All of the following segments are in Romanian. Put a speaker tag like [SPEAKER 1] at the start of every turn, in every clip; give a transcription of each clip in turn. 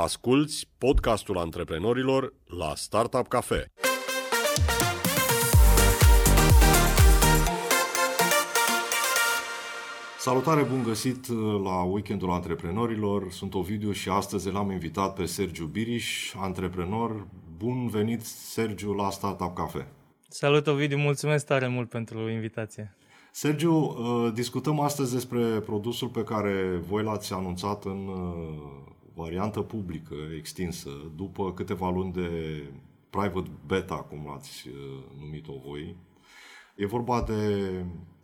[SPEAKER 1] Asculți podcastul antreprenorilor la Startup Cafe. Salutare, bun găsit la Weekendul Antreprenorilor. Sunt Ovidiu și astăzi l-am invitat pe Sergiu Biriș, antreprenor. Bun venit, Sergiu, la Startup Cafe.
[SPEAKER 2] Salut, Ovidiu, mulțumesc tare mult pentru invitație.
[SPEAKER 1] Sergiu, uh, discutăm astăzi despre produsul pe care voi l-ați anunțat în uh, variantă publică extinsă după câteva luni de private beta, cum l-ați uh, numit-o voi. E vorba de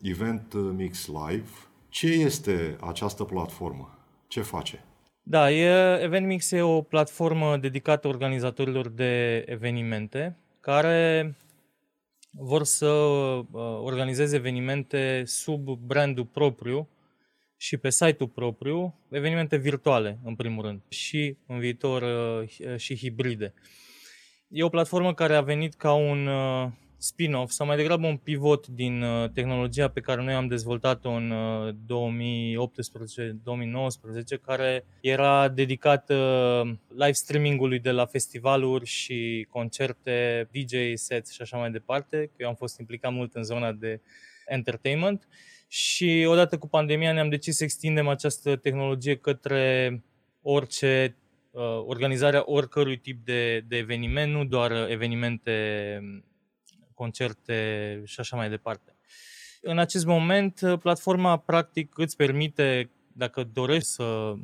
[SPEAKER 1] Event Mix Live. Ce este această platformă? Ce face?
[SPEAKER 2] Da, e, Event Mix e o platformă dedicată organizatorilor de evenimente care vor să uh, organizeze evenimente sub brandul propriu și pe site-ul propriu evenimente virtuale, în primul rând, și în viitor uh, și hibride. E o platformă care a venit ca un uh, spin-off sau mai degrabă un pivot din uh, tehnologia pe care noi am dezvoltat-o în 2018-2019, care era dedicat live streaming-ului de la festivaluri și concerte, DJ sets și așa mai departe. Eu am fost implicat mult în zona de entertainment și odată cu pandemia ne-am decis să extindem această tehnologie către orice uh, organizarea oricărui tip de, de eveniment, nu doar evenimente, concerte și așa mai departe. În acest moment, platforma practic îți permite, dacă dorești să uh,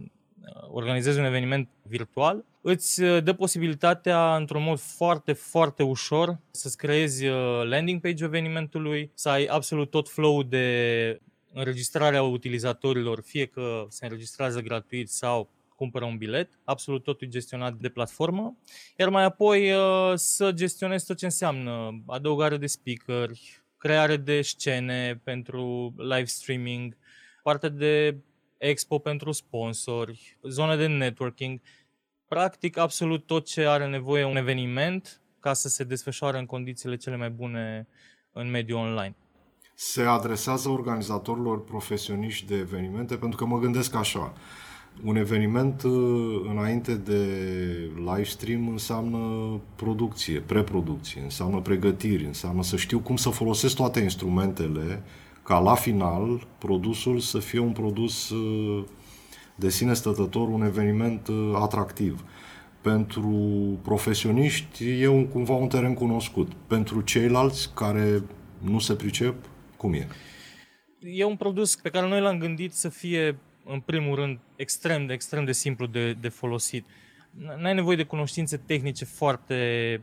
[SPEAKER 2] organizezi un eveniment virtual, îți uh, dă posibilitatea, într-un mod foarte, foarte ușor, să-ți creezi uh, landing page evenimentului, să ai absolut tot flow de înregistrarea utilizatorilor, fie că se înregistrează gratuit sau cumpără un bilet, absolut totul gestionat de platformă, iar mai apoi uh, să gestionezi tot ce înseamnă adăugare de speakeri, creare de scene pentru live streaming, partea de expo pentru sponsori, zone de networking, practic absolut tot ce are nevoie un eveniment ca să se desfășoare în condițiile cele mai bune în mediul online.
[SPEAKER 1] Se adresează organizatorilor profesioniști de evenimente pentru că mă gândesc așa. Un eveniment uh, înainte de live stream înseamnă producție, preproducție, înseamnă pregătiri, înseamnă să știu cum să folosesc toate instrumentele ca la final produsul să fie un produs uh, de sine stătător un eveniment uh, atractiv. Pentru profesioniști e un, cumva un teren cunoscut. Pentru ceilalți care nu se pricep, cum e?
[SPEAKER 2] E un produs pe care noi l-am gândit să fie, în primul rând, extrem de, extrem de simplu de, de folosit. N-ai nevoie de cunoștințe tehnice foarte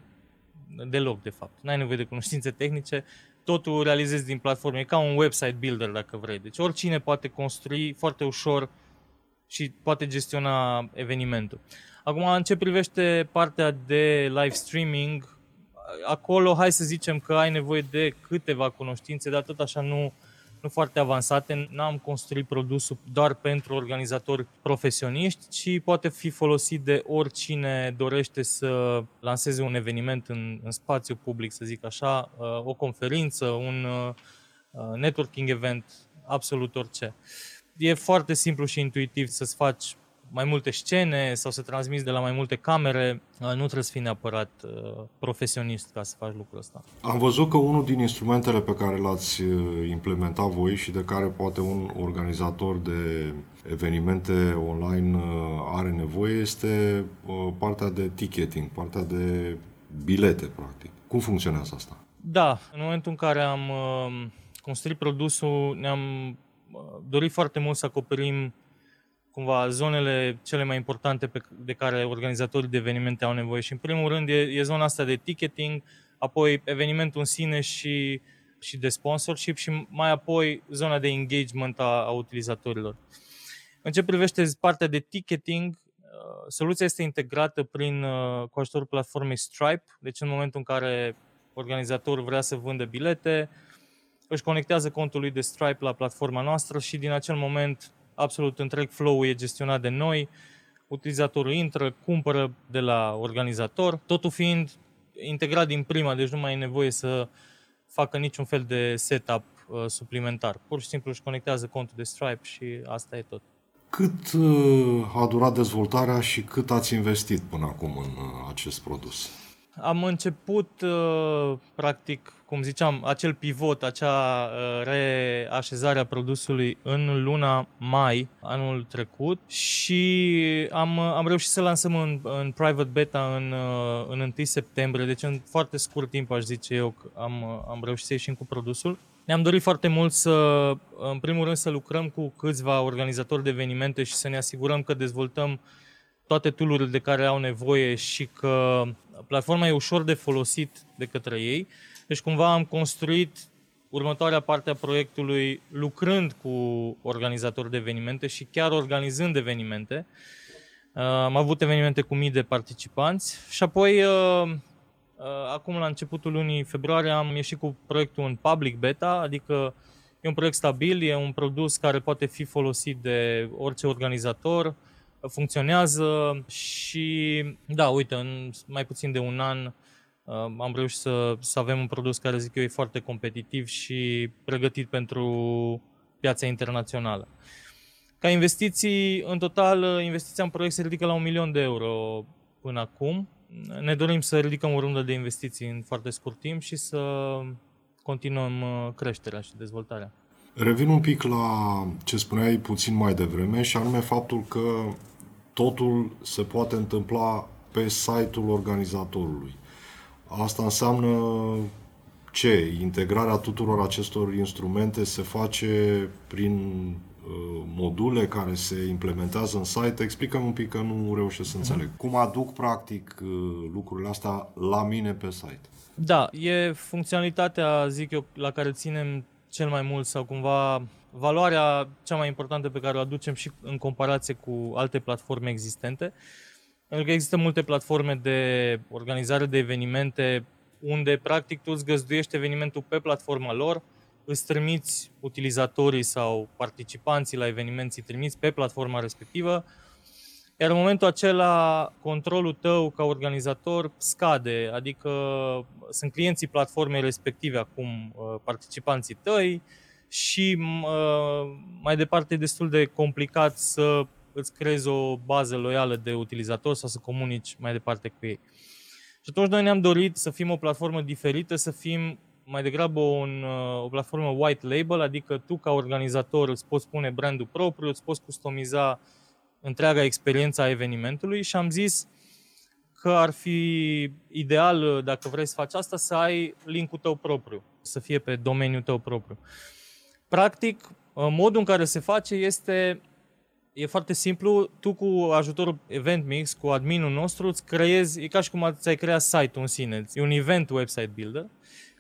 [SPEAKER 2] deloc, de fapt. N-ai nevoie de cunoștințe tehnice, totul realizezi din platformă. E ca un website builder, dacă vrei. Deci oricine poate construi foarte ușor și poate gestiona evenimentul. Acum, în ce privește partea de live streaming, acolo hai să zicem că ai nevoie de câteva cunoștințe, dar tot așa nu, nu foarte avansate. N-am construit produsul doar pentru organizatori profesioniști, ci poate fi folosit de oricine dorește să lanseze un eveniment în, în spațiu public, să zic așa, uh, o conferință, un uh, networking event, absolut orice e foarte simplu și intuitiv să-ți faci mai multe scene sau să transmiți de la mai multe camere, uh, nu trebuie să fii neapărat uh, profesionist ca să faci lucrul ăsta.
[SPEAKER 1] Am văzut că unul din instrumentele pe care l-ați uh, implementat voi și de care poate un organizator de evenimente online are nevoie este partea de ticketing, partea de bilete, practic. Cum funcționează asta?
[SPEAKER 2] Da, în momentul în care am construit produsul, ne-am dorit foarte mult să acoperim cumva zonele cele mai importante pe, de care organizatorii de evenimente au nevoie și în primul rând e, e zona asta de ticketing, apoi evenimentul în sine și, și de sponsorship și mai apoi zona de engagement a, a utilizatorilor. În ce privește partea de ticketing, uh, soluția este integrată prin, uh, cu ajutorul platformei Stripe, deci în momentul în care organizatorul vrea să vândă bilete, își conectează contul lui de Stripe la platforma noastră și din acel moment absolut întreg flow-ul e gestionat de noi, utilizatorul intră, cumpără de la organizator, totul fiind integrat din prima, deci nu mai e nevoie să facă niciun fel de setup uh, suplimentar. Pur și simplu își conectează contul de Stripe și asta e tot.
[SPEAKER 1] Cât uh, a durat dezvoltarea și cât ați investit până acum în uh, acest produs?
[SPEAKER 2] Am început, uh, practic, cum ziceam, acel pivot, acea reașezare a produsului în luna mai anul trecut și am, am reușit să lansăm în, în private beta în, în 1 septembrie, deci în foarte scurt timp, aș zice eu, am, am reușit să ieșim cu produsul. Ne-am dorit foarte mult să, în primul rând, să lucrăm cu câțiva organizatori de evenimente și să ne asigurăm că dezvoltăm toate tool de care au nevoie și că platforma e ușor de folosit de către ei. Deci cumva am construit următoarea parte a proiectului lucrând cu organizatori de evenimente și chiar organizând evenimente. Am avut evenimente cu mii de participanți și apoi Uh, acum, la începutul lunii februarie, am ieșit cu proiectul în public beta, adică e un proiect stabil, e un produs care poate fi folosit de orice organizator, funcționează și, da, uite, în mai puțin de un an uh, am reușit să, să avem un produs care, zic eu, e foarte competitiv și pregătit pentru piața internațională. Ca investiții, în total, investiția în proiect se ridică la un milion de euro până acum ne dorim să ridicăm o rundă de investiții în foarte scurt timp și să continuăm uh, creșterea și dezvoltarea.
[SPEAKER 1] Revin un pic la ce spuneai puțin mai devreme și anume faptul că totul se poate întâmpla pe site-ul organizatorului. Asta înseamnă ce? Integrarea tuturor acestor instrumente se face prin Uh, module care se implementează în site, explică un pic că nu reușesc să mhm. înțeleg. Cum aduc practic uh, lucrurile astea la mine pe site?
[SPEAKER 2] Da, e funcționalitatea, zic eu, la care ținem cel mai mult sau cumva valoarea cea mai importantă pe care o aducem și în comparație cu alte platforme existente. Pentru că există multe platforme de organizare de evenimente unde practic tu îți găzduiești evenimentul pe platforma lor, îți trimiți utilizatorii sau participanții la eveniment, îi trimiți pe platforma respectivă, iar în momentul acela controlul tău ca organizator scade, adică sunt clienții platformei respective acum, uh, participanții tăi și uh, mai departe e destul de complicat să îți creezi o bază loială de utilizatori sau să comunici mai departe cu ei. Și atunci noi ne-am dorit să fim o platformă diferită, să fim mai degrabă un, uh, o platformă white label, adică tu ca organizator îți poți pune brandul propriu, îți poți customiza întreaga experiență a evenimentului și am zis că ar fi ideal, uh, dacă vrei să faci asta, să ai linkul tău propriu, să fie pe domeniul tău propriu. Practic, uh, modul în care se face este e foarte simplu, tu cu ajutorul EventMix, cu adminul nostru, îți creezi, e ca și cum ți-ai creat site-ul în sine, e un event website builder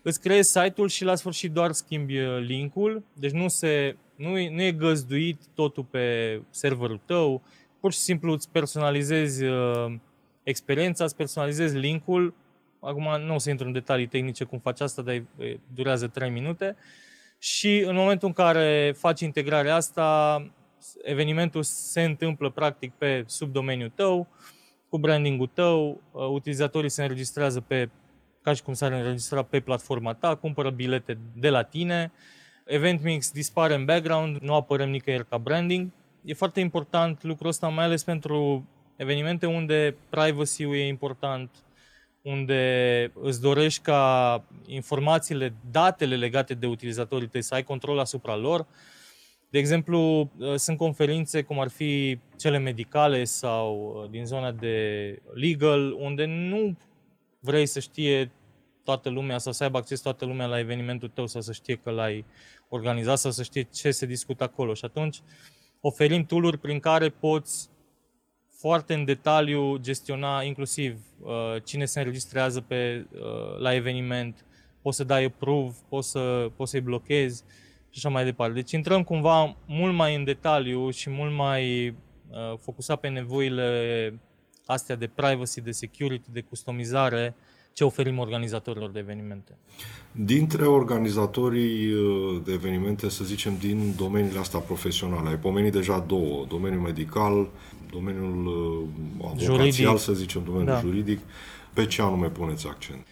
[SPEAKER 2] îți creezi site-ul și la sfârșit doar schimbi uh, linkul, deci nu, se, nu, e, nu e găzduit totul pe serverul tău, pur și simplu îți personalizezi uh, experiența, îți personalizezi linkul, acum nu o să intru în detalii tehnice cum faci asta, dar durează 3 minute. Și în momentul în care faci integrarea asta, evenimentul se întâmplă practic pe subdomeniul tău, cu brandingul tău, uh, utilizatorii se înregistrează pe ca și cum s-ar înregistra pe platforma ta, cumpără bilete de la tine, EventMix dispare în background, nu apărăm nicăieri ca branding. E foarte important lucrul ăsta, mai ales pentru evenimente unde privacy-ul e important, unde îți dorești ca informațiile, datele legate de utilizatorii tăi să ai control asupra lor. De exemplu, sunt conferințe cum ar fi cele medicale sau uh, din zona de legal, unde nu vrei să știe toată lumea, sau să aibă acces toată lumea la evenimentul tău, sau să știe că l-ai organizat, sau să știe ce se discută acolo. Și atunci oferim tool prin care poți foarte în detaliu gestiona inclusiv uh, cine se înregistrează pe, uh, la eveniment, poți să dai approve, poți, să, poți să-i blochezi și așa mai departe. Deci intrăm cumva mult mai în detaliu și mult mai uh, focusat pe nevoile astea de privacy, de security, de customizare ce oferim organizatorilor de evenimente.
[SPEAKER 1] Dintre organizatorii uh, de evenimente, să zicem, din domeniile astea profesionale, ai pomenit deja două, domeniul medical, domeniul uh, avocațial, juridic. să zicem, domeniul da. juridic. Pe ce anume puneți accent?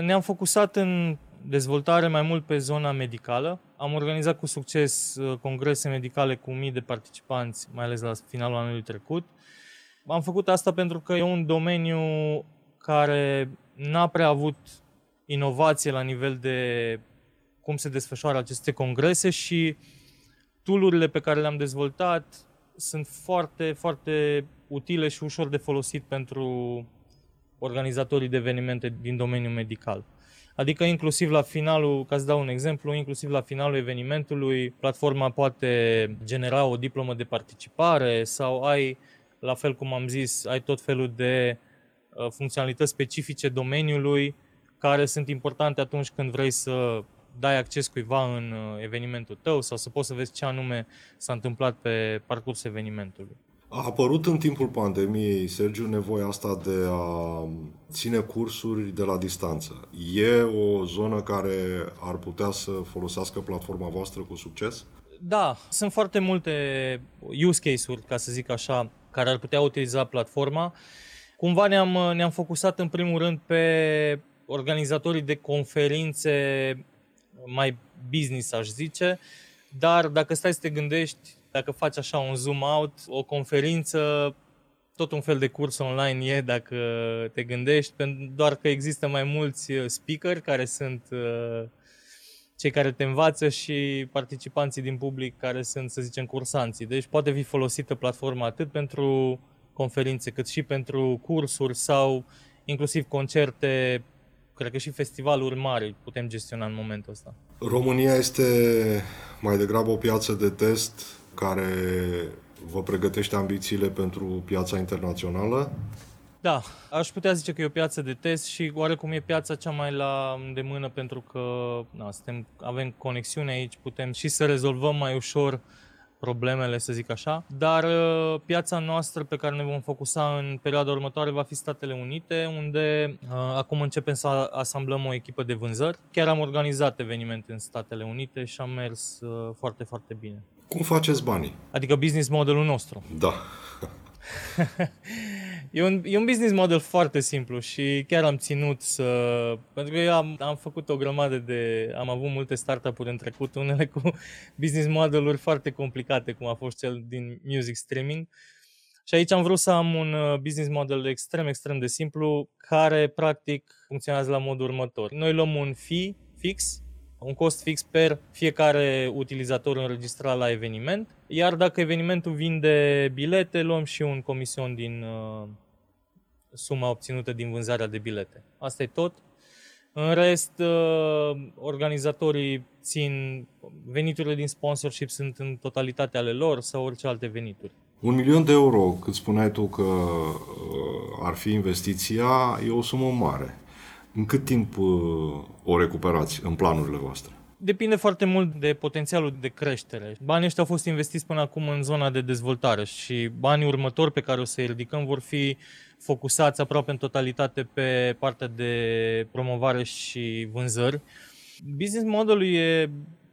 [SPEAKER 2] Ne-am focusat în dezvoltare mai mult pe zona medicală. Am organizat cu succes uh, congrese medicale cu mii de participanți, mai ales la finalul anului trecut. Am făcut asta pentru că e un domeniu care n-a prea avut inovație la nivel de cum se desfășoară aceste congrese și tool pe care le-am dezvoltat sunt foarte, foarte utile și ușor de folosit pentru organizatorii de evenimente din domeniul medical. Adică inclusiv la finalul, ca să dau un exemplu, inclusiv la finalul evenimentului, platforma poate genera o diplomă de participare sau ai, la fel cum am zis, ai tot felul de uh, funcționalități specifice domeniului care sunt importante atunci când vrei să dai acces cuiva în uh, evenimentul tău sau să poți să vezi ce anume s-a întâmplat pe parcursul evenimentului.
[SPEAKER 1] A apărut în timpul pandemiei, Sergiu, nevoia asta de a ține cursuri de la distanță. E o zonă care ar putea să folosească platforma voastră cu succes?
[SPEAKER 2] Da, sunt foarte multe use case-uri, ca să zic așa, care ar putea utiliza platforma. Cumva ne-am, ne-am focusat în primul rând pe organizatorii de conferințe mai business, aș zice, dar dacă stai să te gândești, dacă faci așa un zoom out, o conferință, tot un fel de curs online e dacă te gândești, doar că există mai mulți uh, speaker care sunt uh, cei care te învață și participanții din public care sunt, să zicem, cursanții. Deci poate fi folosită platforma atât pentru conferințe, cât și pentru cursuri sau inclusiv concerte, cred că și festivaluri mari putem gestiona în momentul ăsta.
[SPEAKER 1] România este mai degrabă o piață de test care vă pregătește ambițiile pentru piața internațională?
[SPEAKER 2] Da, aș putea zice că e o piață de test și oarecum e piața cea mai la îndemână pentru că na, suntem, avem conexiune aici, putem și să rezolvăm mai ușor problemele, să zic așa, dar uh, piața noastră pe care ne vom focusa în perioada următoare va fi Statele Unite, unde uh, acum începem să asamblăm o echipă de vânzări. Chiar am organizat evenimente în Statele Unite și am mers uh, foarte, foarte bine.
[SPEAKER 1] Cum faceți banii?
[SPEAKER 2] Adică business modelul nostru.
[SPEAKER 1] Da.
[SPEAKER 2] e, un, e un business model foarte simplu și chiar am ținut să... Pentru că eu am, am făcut o grămadă de... Am avut multe startup-uri în trecut, unele cu business modeluri foarte complicate, cum a fost cel din music streaming. Și aici am vrut să am un uh, business model extrem, extrem de simplu, care practic funcționează la modul următor. Noi luăm un fee fix un cost fix per fiecare utilizator înregistrat la eveniment, iar dacă evenimentul vinde bilete, luăm și un comision din uh, suma obținută din vânzarea de bilete. Asta e tot. În rest, uh, organizatorii țin veniturile din sponsorship sunt în totalitate ale lor sau orice alte venituri.
[SPEAKER 1] Un milion de euro, cât spuneai tu că uh, ar fi investiția, e o sumă mare. În cât timp uh, o recuperați în planurile voastre?
[SPEAKER 2] Depinde foarte mult de potențialul de creștere. Banii ăștia au fost investiți până acum în zona de dezvoltare și banii următori pe care o să-i ridicăm vor fi focusați aproape în totalitate pe partea de promovare și vânzări. Business modelul e,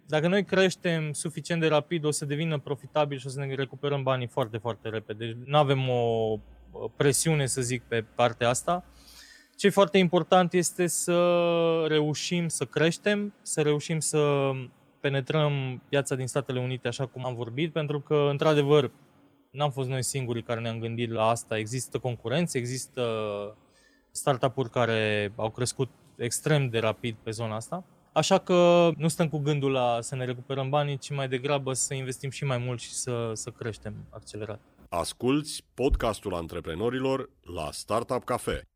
[SPEAKER 2] dacă noi creștem suficient de rapid, o să devină profitabil și o să ne recuperăm banii foarte, foarte repede. Deci nu avem o presiune, să zic, pe partea asta. Ce e foarte important este să reușim să creștem, să reușim să penetrăm piața din Statele Unite așa cum am vorbit, pentru că, într-adevăr, n-am fost noi singurii care ne-am gândit la asta. Există concurență, există startup-uri care au crescut extrem de rapid pe zona asta. Așa că nu stăm cu gândul la să ne recuperăm banii, ci mai degrabă să investim și mai mult și să, să creștem accelerat.
[SPEAKER 3] Asculți podcastul antreprenorilor la Startup Cafe.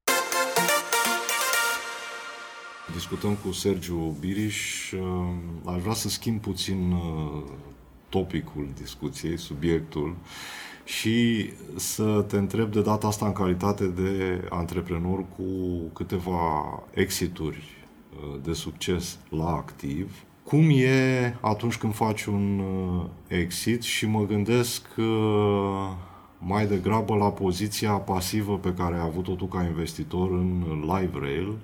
[SPEAKER 1] Discutăm cu Sergiu Biriș. Uh, aș vrea să schimb puțin uh, topicul discuției, subiectul și să te întreb de data asta în calitate de antreprenor cu câteva exituri uh, de succes la activ. Cum e atunci când faci un exit și mă gândesc mai degrabă la poziția pasivă pe care ai avut-o tu ca investitor în LiveRail,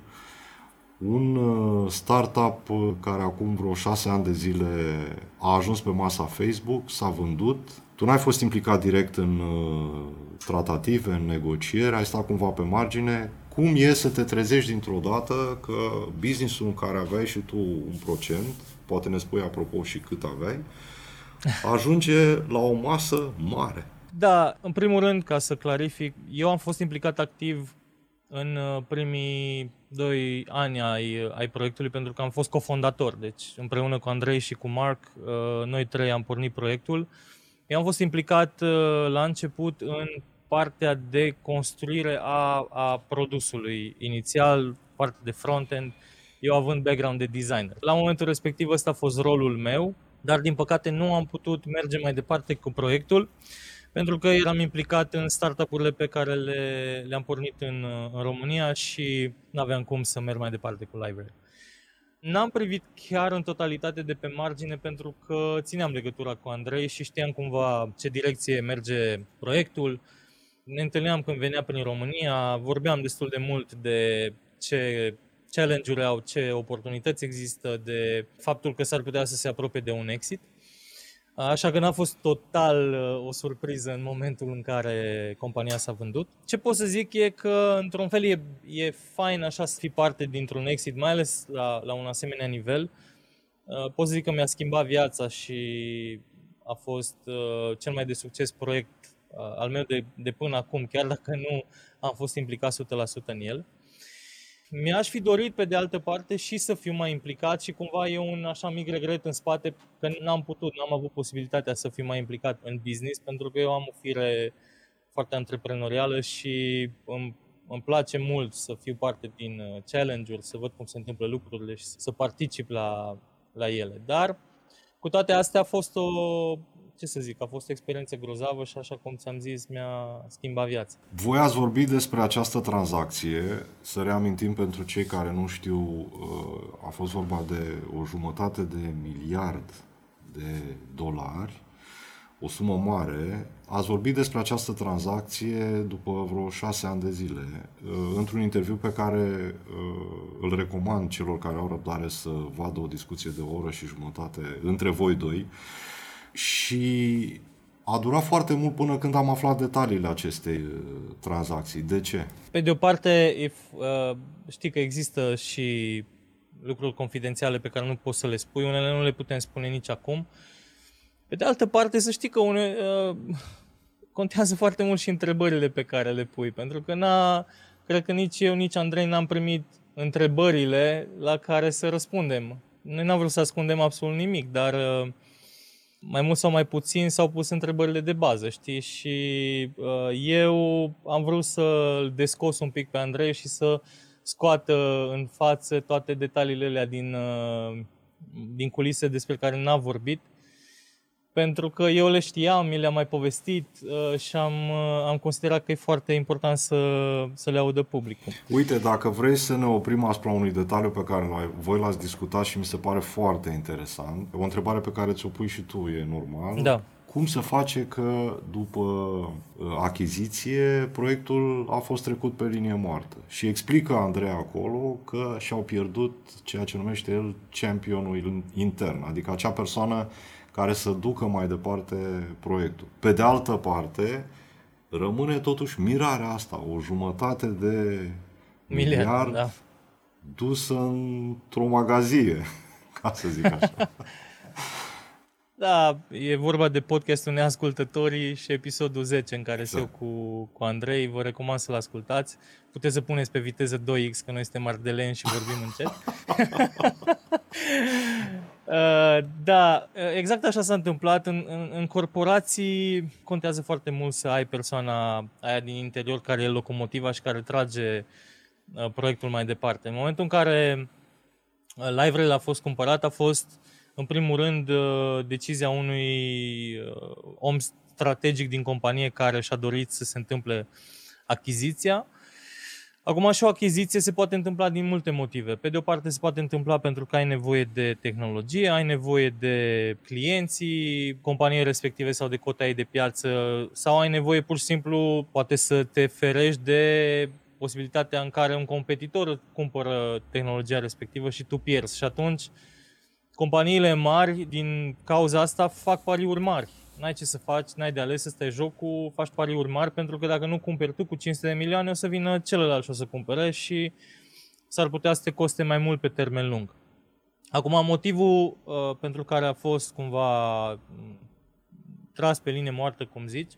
[SPEAKER 1] un uh, startup uh, care acum vreo șase ani de zile a ajuns pe masa Facebook, s-a vândut. Tu n-ai fost implicat direct în uh, tratative, în negocieri, ai stat cumva pe margine. cum e să te trezești dintr-o dată că businessul în care aveai și tu un procent, poate ne spui apropo și cât aveai, ajunge la o masă mare.
[SPEAKER 2] Da, în primul rând, ca să clarific, eu am fost implicat activ în uh, primii doi ani ai, ai proiectului pentru că am fost cofondator. Deci împreună cu Andrei și cu Mark, uh, noi trei am pornit proiectul. Eu am fost implicat uh, la început în partea de construire a, a produsului inițial, partea de front-end, eu având background de designer. La momentul respectiv ăsta a fost rolul meu, dar din păcate nu am putut merge mai departe cu proiectul pentru că eram implicat în startup-urile pe care le, le-am pornit în, în România și nu aveam cum să merg mai departe cu library. N-am privit chiar în totalitate de pe margine pentru că țineam legătura cu Andrei și știam cumva ce direcție merge proiectul. Ne întâlneam când venea prin România, vorbeam destul de mult de ce challenge-uri au, ce oportunități există, de faptul că s-ar putea să se apropie de un exit. Așa că n-a fost total uh, o surpriză în momentul în care compania s-a vândut. Ce pot să zic e că, într-un fel, e, e fain așa să fii parte dintr-un exit, mai ales la, la un asemenea nivel. Uh, pot să zic că mi-a schimbat viața și a fost uh, cel mai de succes proiect al meu de, de până acum, chiar dacă nu am fost implicat 100% în el. Mi-aș fi dorit, pe de altă parte, și să fiu mai implicat și cumva e un așa mic regret în spate că n-am putut, n-am avut posibilitatea să fiu mai implicat în business, pentru că eu am o fire foarte antreprenorială și îmi, îmi place mult să fiu parte din uh, challenge-uri, să văd cum se întâmplă lucrurile și să particip la, la ele. Dar, cu toate astea, a fost o, ce să zic, a fost o experiență grozavă și așa cum ți-am zis, mi-a schimbat viața.
[SPEAKER 1] Voi ați vorbit despre această tranzacție, să reamintim pentru cei care nu știu, uh, a fost vorba de o jumătate de miliard de dolari, o sumă mare. Ați vorbit despre această tranzacție după vreo șase ani de zile, uh, într-un interviu pe care uh, îl recomand celor care au răbdare să vadă o discuție de o oră și jumătate între voi doi și a durat foarte mult până când am aflat detaliile acestei uh, tranzacții. De ce?
[SPEAKER 2] Pe de o parte, if, uh, știi că există și lucruri confidențiale pe care nu poți să le spui, unele nu le putem spune nici acum. Pe de altă parte, să știi că une, uh, contează foarte mult și întrebările pe care le pui, pentru că n-a, cred că nici eu, nici Andrei n-am primit întrebările la care să răspundem. Noi n-am vrut să ascundem absolut nimic, dar uh, mai mult sau mai puțin s-au pus întrebările de bază, știi? Și uh, eu am vrut să-l descos un pic pe Andrei și să scoată în față toate detaliile alea din, uh, din culise despre care n-a vorbit pentru că eu le știam, mi le-am mai povestit uh, și am, uh, am considerat că e foarte important să, să le audă publicul.
[SPEAKER 1] Uite, dacă vrei să ne oprim asupra unui detaliu pe care voi l-ați discutat și mi se pare foarte interesant, o întrebare pe care ți-o pui și tu, e normal.
[SPEAKER 2] Da.
[SPEAKER 1] Cum se face că după uh, achiziție proiectul a fost trecut pe linie moartă? Și explică Andrei acolo că și-au pierdut ceea ce numește el championul intern, adică acea persoană care să ducă mai departe proiectul. Pe de altă parte, rămâne totuși mirarea asta, o jumătate de miliard, miliard da. dusă într-o magazie, ca să zic așa.
[SPEAKER 2] Da, e vorba de podcastul Neascultătorii și episodul 10 în care exact. eu cu, cu Andrei. Vă recomand să-l ascultați. Puteți să puneți pe viteză 2x, că noi suntem ardeleeni și vorbim încet. Uh, da, uh, exact așa s-a întâmplat. În, în, în corporații contează foarte mult să ai persoana aia din interior care e locomotiva și care trage uh, proiectul mai departe. În momentul în care uh, Livrel a fost cumpărat, a fost în primul rând uh, decizia unui uh, om strategic din companie care și-a dorit să se întâmple achiziția. Acum și o achiziție se poate întâmpla din multe motive. Pe de o parte se poate întâmpla pentru că ai nevoie de tehnologie, ai nevoie de clienții companiei respective sau de cota ei de piață sau ai nevoie pur și simplu poate să te ferești de posibilitatea în care un competitor cumpără tehnologia respectivă și tu pierzi. Și atunci companiile mari din cauza asta fac pariuri mari. N-ai ce să faci, n-ai de ales, ăsta e jocul, faci pariuri mari, pentru că dacă nu cumperi tu cu 500 de milioane, o să vină celălalt și o să cumpere și s-ar putea să te coste mai mult pe termen lung. Acum, motivul uh, pentru care a fost cumva mm, tras pe linie moartă, cum zici,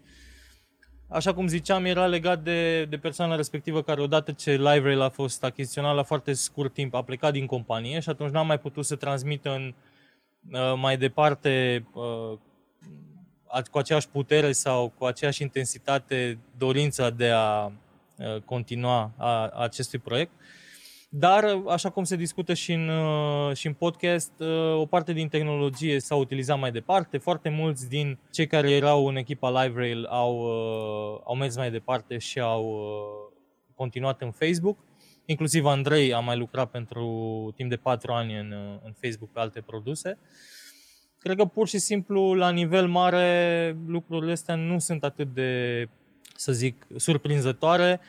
[SPEAKER 2] așa cum ziceam, era legat de, de persoana respectivă care odată ce LiveRail a fost achiziționat la foarte scurt timp a plecat din companie și atunci n-a mai putut să transmită în, uh, mai departe uh, cu aceeași putere sau cu aceeași intensitate dorința de a uh, continua a, a acestui proiect. Dar, așa cum se discută și în, uh, și în podcast, uh, o parte din tehnologie s-a utilizat mai departe. Foarte mulți din cei care erau în echipa LiveRail au, uh, au mers mai departe și au continuat în Facebook. Inclusiv Andrei a mai lucrat pentru timp de patru ani în, în Facebook pe alte produse. Cred că pur și simplu, la nivel mare, lucrurile astea nu sunt atât de, să zic, surprinzătoare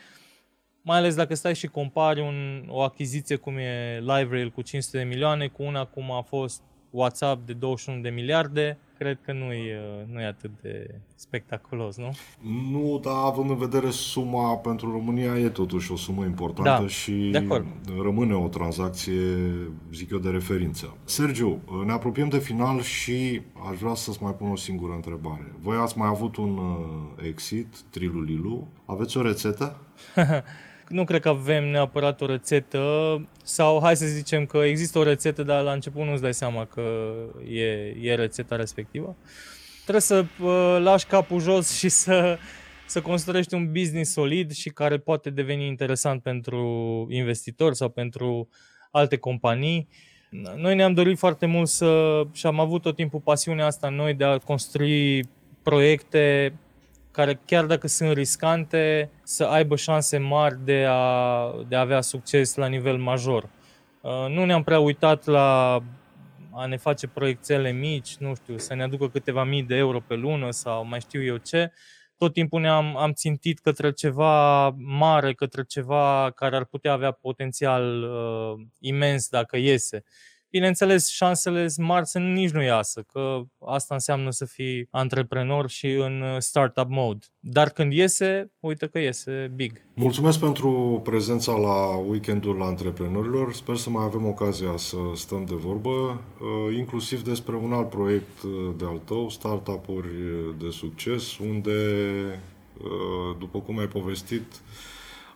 [SPEAKER 2] mai ales dacă stai și compari un, o achiziție cum e LiveRail cu 500 de milioane cu una cum a fost WhatsApp de 21 de miliarde, cred că nu e, nu e atât de spectaculos, nu?
[SPEAKER 1] Nu, dar având în vedere suma pentru România e totuși o sumă importantă
[SPEAKER 2] da,
[SPEAKER 1] și
[SPEAKER 2] de acord.
[SPEAKER 1] rămâne o tranzacție, zic eu, de referință. Sergiu, ne apropiem de final și aș vrea să-ți mai pun o singură întrebare. Voi ați mai avut un uh, exit, Trilulilu, aveți o rețetă?
[SPEAKER 2] nu cred că avem neapărat o rețetă sau hai să zicem că există o rețetă, dar la început nu-ți dai seama că e, e rețeta respectivă. Trebuie să uh, lași capul jos și să, să construiești un business solid și care poate deveni interesant pentru investitori sau pentru alte companii. Noi ne-am dorit foarte mult să, și am avut tot timpul pasiunea asta noi de a construi proiecte care chiar dacă sunt riscante, să aibă șanse mari de a, de a avea succes la nivel major. Uh, nu ne-am prea uitat la a ne face proiectele mici, nu știu, să ne aducă câteva mii de euro pe lună sau mai știu eu ce. Tot timpul ne-am am țintit către ceva mare, către ceva care ar putea avea potențial uh, imens dacă iese. Bineînțeles, șansele sunt mari să nici nu iasă, că asta înseamnă să fii antreprenor și în uh, startup mode. Dar când iese, uite că iese big.
[SPEAKER 1] Mulțumesc pentru prezența la weekendul antreprenorilor. Sper să mai avem ocazia să stăm de vorbă, uh, inclusiv despre un alt proiect uh, de al tău, startup-uri de succes, unde, după cum ai povestit,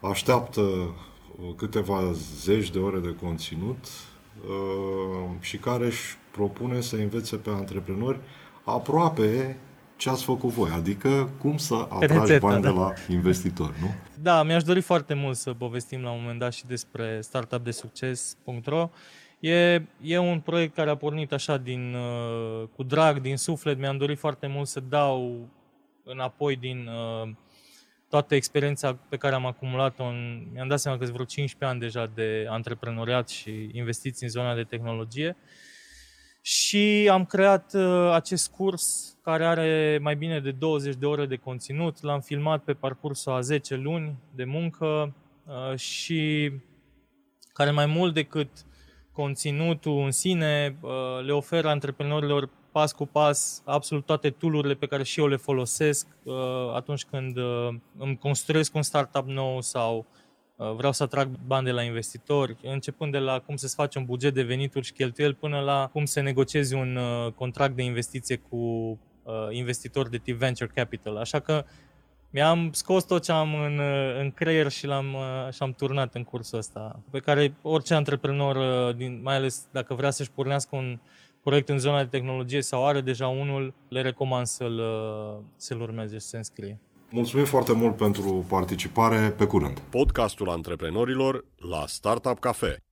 [SPEAKER 1] așteaptă câteva zeci de ore de conținut Uh, și care își propune să învețe pe antreprenori aproape ce ați făcut voi, adică cum să atragi Rețeta, bani da. de la investitori, nu?
[SPEAKER 2] Da, mi-aș dori foarte mult să povestim la un moment dat și despre startupdesucces.ro. E, e un proiect care a pornit așa din, uh, cu drag, din suflet. Mi-am dorit foarte mult să dau înapoi din uh, toată experiența pe care am acumulat-o, în, mi-am dat seama că sunt vreo 15 ani deja de antreprenoriat și investiții în zona de tehnologie și am creat uh, acest curs care are mai bine de 20 de ore de conținut. L-am filmat pe parcursul a 10 luni de muncă uh, și care mai mult decât conținutul în sine uh, le oferă antreprenorilor pas cu pas absolut toate tool pe care și eu le folosesc uh, atunci când uh, îmi construiesc un startup nou sau uh, vreau să atrag bani de la investitori, începând de la cum să-ți faci un buget de venituri și cheltuieli până la cum să negociezi un uh, contract de investiție cu uh, investitori de tip venture capital. Așa că mi-am scos tot ce am în, uh, în creier și l-am, uh, și am turnat în cursul ăsta, pe care orice antreprenor, uh, din, mai ales dacă vrea să-și pornească un proiect în zona de tehnologie sau are deja unul, le recomand să-l, să-l urmeze și să se înscrie.
[SPEAKER 1] Mulțumim foarte mult pentru participare. Pe curând!
[SPEAKER 3] Podcastul antreprenorilor la Startup Cafe.